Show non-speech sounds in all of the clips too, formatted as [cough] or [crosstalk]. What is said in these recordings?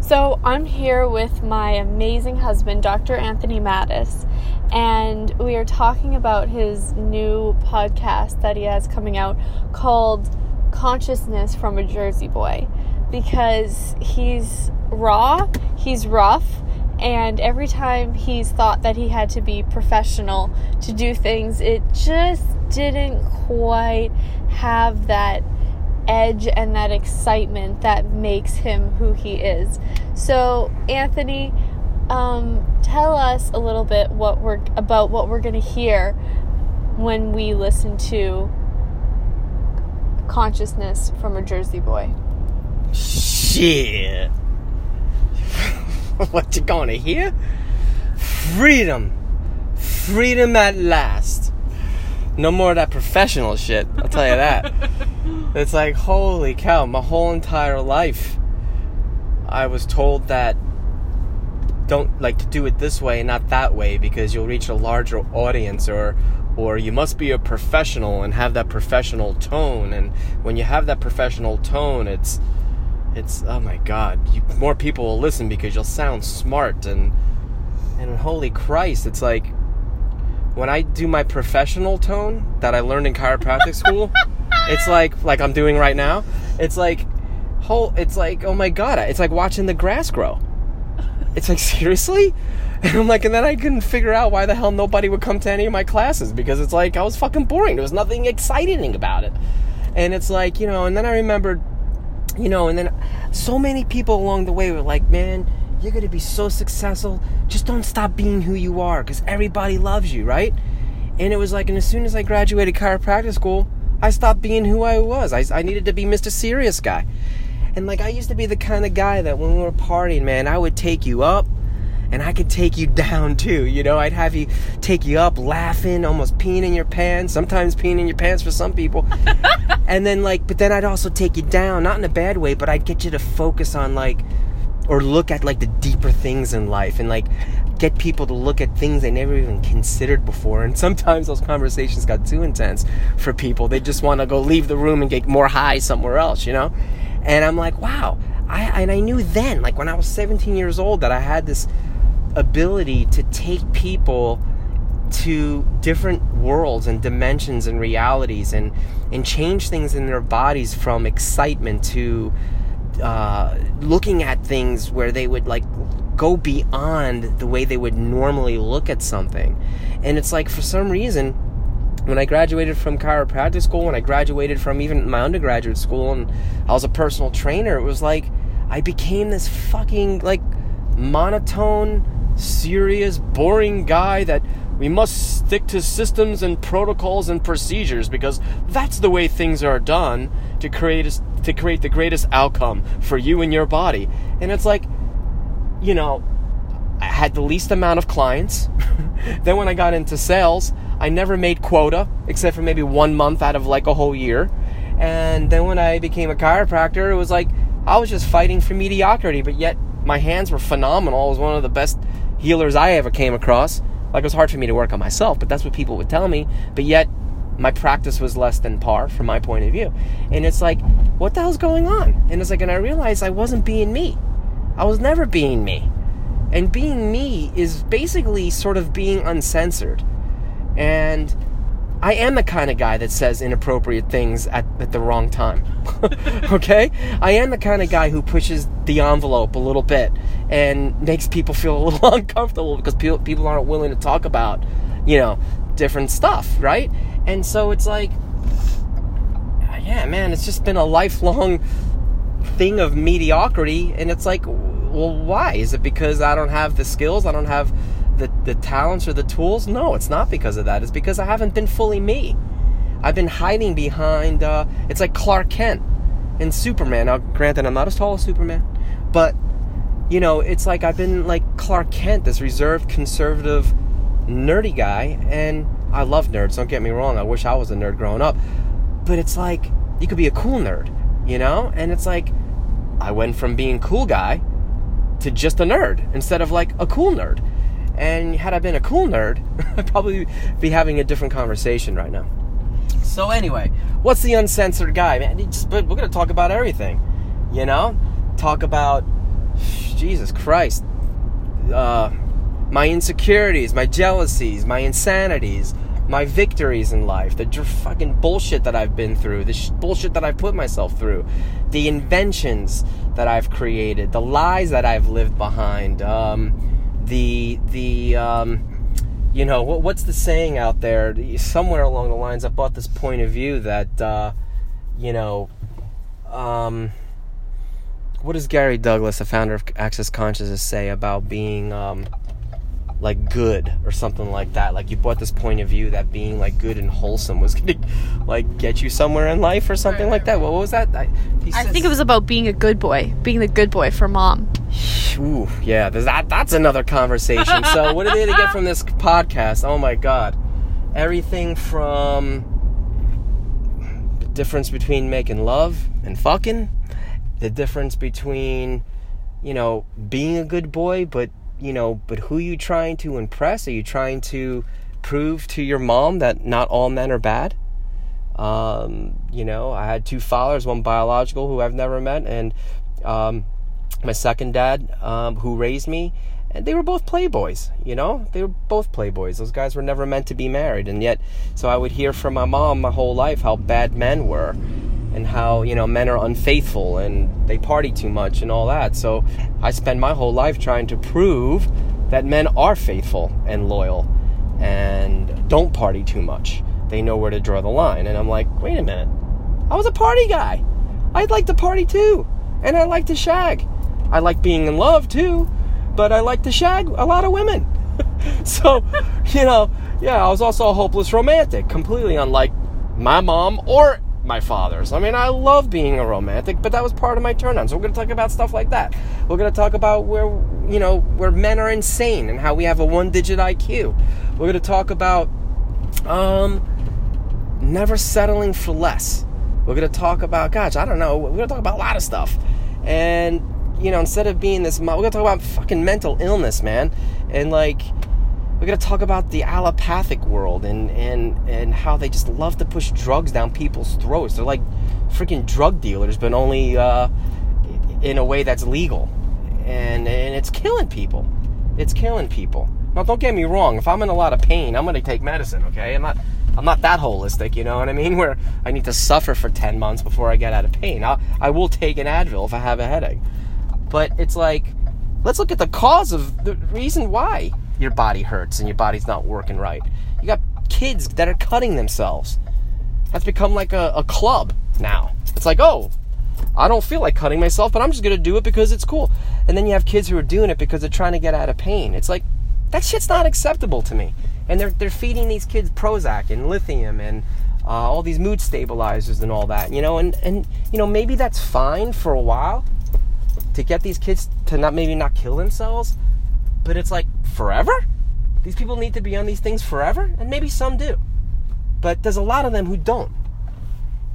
So, I'm here with my amazing husband, Dr. Anthony Mattis, and we are talking about his new podcast that he has coming out called Consciousness from a Jersey Boy because he's raw, he's rough, and every time he's thought that he had to be professional to do things, it just didn't quite have that edge and that excitement that makes him who he is. So, Anthony, um, tell us a little bit what we're about what we're going to hear when we listen to consciousness from a Jersey boy. Shit. [laughs] what you gonna hear? Freedom. Freedom at last. No more of that professional shit, I'll tell you that. [laughs] it's like, holy cow, my whole entire life I was told that don't like to do it this way not that way because you'll reach a larger audience or or you must be a professional and have that professional tone. And when you have that professional tone it's it's oh my god you, more people will listen because you'll sound smart and and holy christ it's like when i do my professional tone that i learned in chiropractic school [laughs] it's like like i'm doing right now. It's like whole it's like oh my god it's like watching the grass grow. It's like [laughs] seriously? And i'm like and then i couldn't figure out why the hell nobody would come to any of my classes because it's like i was fucking boring. There was nothing exciting about it. And it's like you know and then i remembered you know, and then so many people along the way were like, man, you're going to be so successful. Just don't stop being who you are because everybody loves you, right? And it was like, and as soon as I graduated chiropractic school, I stopped being who I was. I, I needed to be Mr. Serious Guy. And like, I used to be the kind of guy that when we were partying, man, I would take you up and I could take you [laughs] down too. You know, I'd have you take you up laughing, almost peeing in your pants, sometimes peeing in your pants for some people. [laughs] and then, like, but then I'd also take you down, not in a bad way, but I'd get you to focus on, like, or look at, like, the deeper things in life and, like, get people to look at things they never even considered before. And sometimes those conversations got too intense for people. They just want to go leave the room and get more high somewhere else, you know? And I'm like, wow. I, and I knew then, like when I was 17 years old, that I had this ability to take people to different worlds and dimensions and realities and and change things in their bodies from excitement to uh, looking at things where they would like go beyond the way they would normally look at something. And it's like for some reason when I graduated from chiropractic school when I graduated from even my undergraduate school and I was a personal trainer it was like I became this fucking like monotone serious, boring guy that we must stick to systems and protocols and procedures because that's the way things are done to create a, to create the greatest outcome for you and your body. And it's like, you know, I had the least amount of clients. [laughs] then when I got into sales, I never made quota except for maybe one month out of like a whole year. And then when I became a chiropractor, it was like I was just fighting for mediocrity, but yet my hands were phenomenal. I was one of the best healers I ever came across. Like it was hard for me to work on myself, but that's what people would tell me. But yet, my practice was less than par from my point of view. And it's like, what the hell's going on? And it's like, and I realized I wasn't being me. I was never being me. And being me is basically sort of being uncensored. And I am the kind of guy that says inappropriate things at, at the wrong time. [laughs] okay? I am the kind of guy who pushes the envelope a little bit and makes people feel a little [laughs] uncomfortable because people, people aren't willing to talk about, you know, different stuff, right? And so it's like, yeah, man, it's just been a lifelong thing of mediocrity. And it's like, well, why? Is it because I don't have the skills? I don't have the, the talents or the tools? No, it's not because of that. It's because I haven't been fully me. I've been hiding behind, uh, it's like Clark Kent and Superman. Now, granted, I'm not as tall as Superman, but, you know, it's like I've been like Clark Kent, this reserved, conservative, nerdy guy, and I love nerds, don't get me wrong. I wish I was a nerd growing up. But it's like, you could be a cool nerd, you know? And it's like, I went from being cool guy to just a nerd instead of like a cool nerd. And had I been a cool nerd, [laughs] I'd probably be having a different conversation right now. So anyway, what's the uncensored guy, man? Just, but we're gonna talk about everything, you know. Talk about Jesus Christ, uh, my insecurities, my jealousies, my insanities, my victories in life, the fucking bullshit that I've been through, the sh- bullshit that I've put myself through, the inventions that I've created, the lies that I've lived behind, um, the the um, you know what, what's the saying out there? Somewhere along the lines, I bought this point of view that uh, you know. Um, what does Gary Douglas, the founder of Access Consciousness, say about being um, like good or something like that? Like you bought this point of view that being like good and wholesome was [laughs] gonna like get you somewhere in life or something Right, like right, that. What was that? I, I think it was about being a good boy, being the good boy for mom. Ooh, yeah, there's that. That's another conversation. so, what are they to get from this [laughs] podcast? Oh my god, everything from the difference between making love and fucking, the difference between, you know, being a good boy, but you know, but who you trying to impress? Are you trying to prove to your mom that not all men are bad? Um, you know, I had two fathers, one biological who I've never met, and um, my second dad um, who raised me. And they were both playboys, you know? They were both playboys. Those guys were never meant to be married. And yet, so I would hear from my mom my whole life how bad men were and how, you know, men are unfaithful and they party too much and all that. So I spent my whole life trying to prove that men are faithful and loyal and don't party too much. They know where to draw the line. And I'm like, wait a minute. I was a party guy. I'd like to party too. And I like to shag. I like being in love too. But I like to shag a lot of women. [laughs] so, you know, yeah, I was also a hopeless romantic, completely unlike my mom or my father's. I mean, I love being a romantic, but that was part of my turn on. So we're going to talk about stuff like that. We're going to talk about where, you know, where men are insane and how we have a one digit IQ. We're going to talk about um never settling for less. We're going to talk about gosh, I don't know. We're going to talk about a lot of stuff. And you know, instead of being this, we're gonna talk about fucking mental illness, man, and like we're gonna talk about the allopathic world and and and how they just love to push drugs down people's throats. They're like freaking drug dealers, but only uh, in a way that's legal, and and it's killing people. It's killing people. Now, don't get me wrong. If I'm in a lot of pain, I'm gonna take medicine. Okay, I'm not. I'm not that holistic, you know what I mean? [laughs] Where I need to suffer for 10 months before I get out of pain. I'll, I will take an Advil if I have a headache. But it's like, let's look at the cause of the reason why your body hurts and your body's not working right. You got kids that are cutting themselves. That's become like a, a club now. It's like, oh, I don't feel like cutting myself, but I'm just gonna do it because it's cool. And then you have kids who are doing it because they're trying to get out of pain. It's like, that shit's not acceptable to me. And they're, they're feeding these kids Prozac and lithium and uh, all these mood stabilizers and all that, you know, and, and, you know, maybe that's fine for a while to get these kids to not maybe not kill themselves, but it's like forever? These people need to be on these things forever? And maybe some do. But there's a lot of them who don't.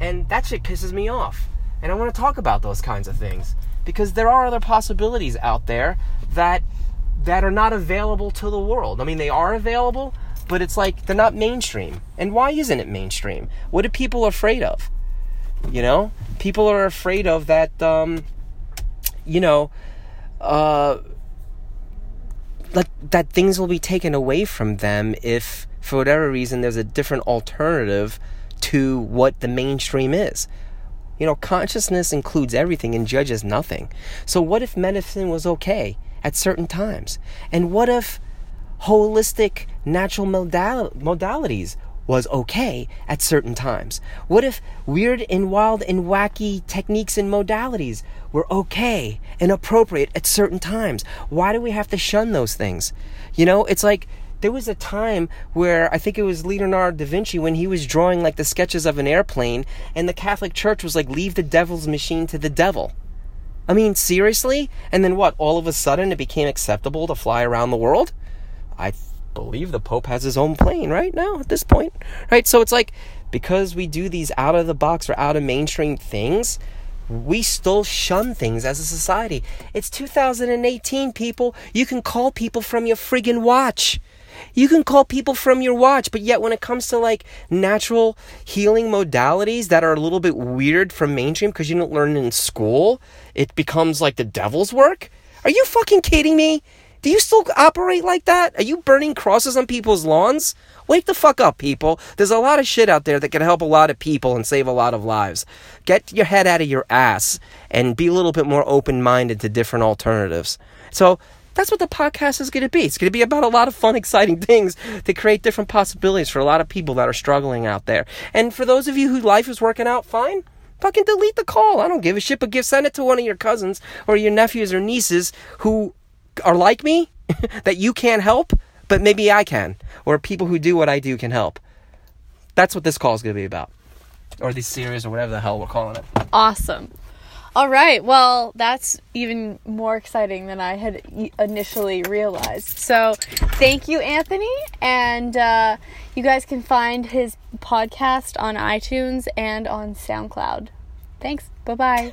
And that shit pisses me off. And I want to talk about those kinds of things because there are other possibilities out there that that are not available to the world. I mean, they are available, but it's like they're not mainstream. And why isn't it mainstream? What are people afraid of? You know, people are afraid of that um you know, uh, like that things will be taken away from them if, for whatever reason, there's a different alternative to what the mainstream is. You know, consciousness includes everything and judges nothing. So, what if medicine was okay at certain times? And what if holistic natural modal- modalities was okay at certain times? What if weird and wild and wacky techniques and modalities were okay and appropriate at certain times? Why do we have to shun those things? You know, it's like there was a time where I think it was Leonardo da Vinci when he was drawing like the sketches of an airplane, and the Catholic Church was like, leave the devil's machine to the devil. I mean, seriously? And then what? All of a sudden it became acceptable to fly around the world? I believe the Pope has his own plane right now at this point. Right? So it's like because we do these out of the box or out of mainstream things, we still shun things as a society. It's 2018, people. You can call people from your friggin' watch. You can call people from your watch, but yet when it comes to like natural healing modalities that are a little bit weird from mainstream because you don't learn in school, it becomes like the devil's work. Are you fucking kidding me? Do you still operate like that? Are you burning crosses on people's lawns? Wake the fuck up, people. There's a lot of shit out there that can help a lot of people and save a lot of lives. Get your head out of your ass and be a little bit more open minded to different alternatives. So, that's what the podcast is going to be. It's going to be about a lot of fun, exciting things to create different possibilities for a lot of people that are struggling out there. And for those of you whose life is working out fine, fucking delete the call. I don't give a shit, but give send it to one of your cousins or your nephews or nieces who are like me [laughs] that you can't help, but maybe I can, or people who do what I do can help. That's what this call is going to be about, or this series, or whatever the hell we're calling it. Awesome. All right. Well, that's even more exciting than I had initially realized. So, thank you, Anthony. And uh, you guys can find his podcast on iTunes and on SoundCloud. Thanks. Bye bye.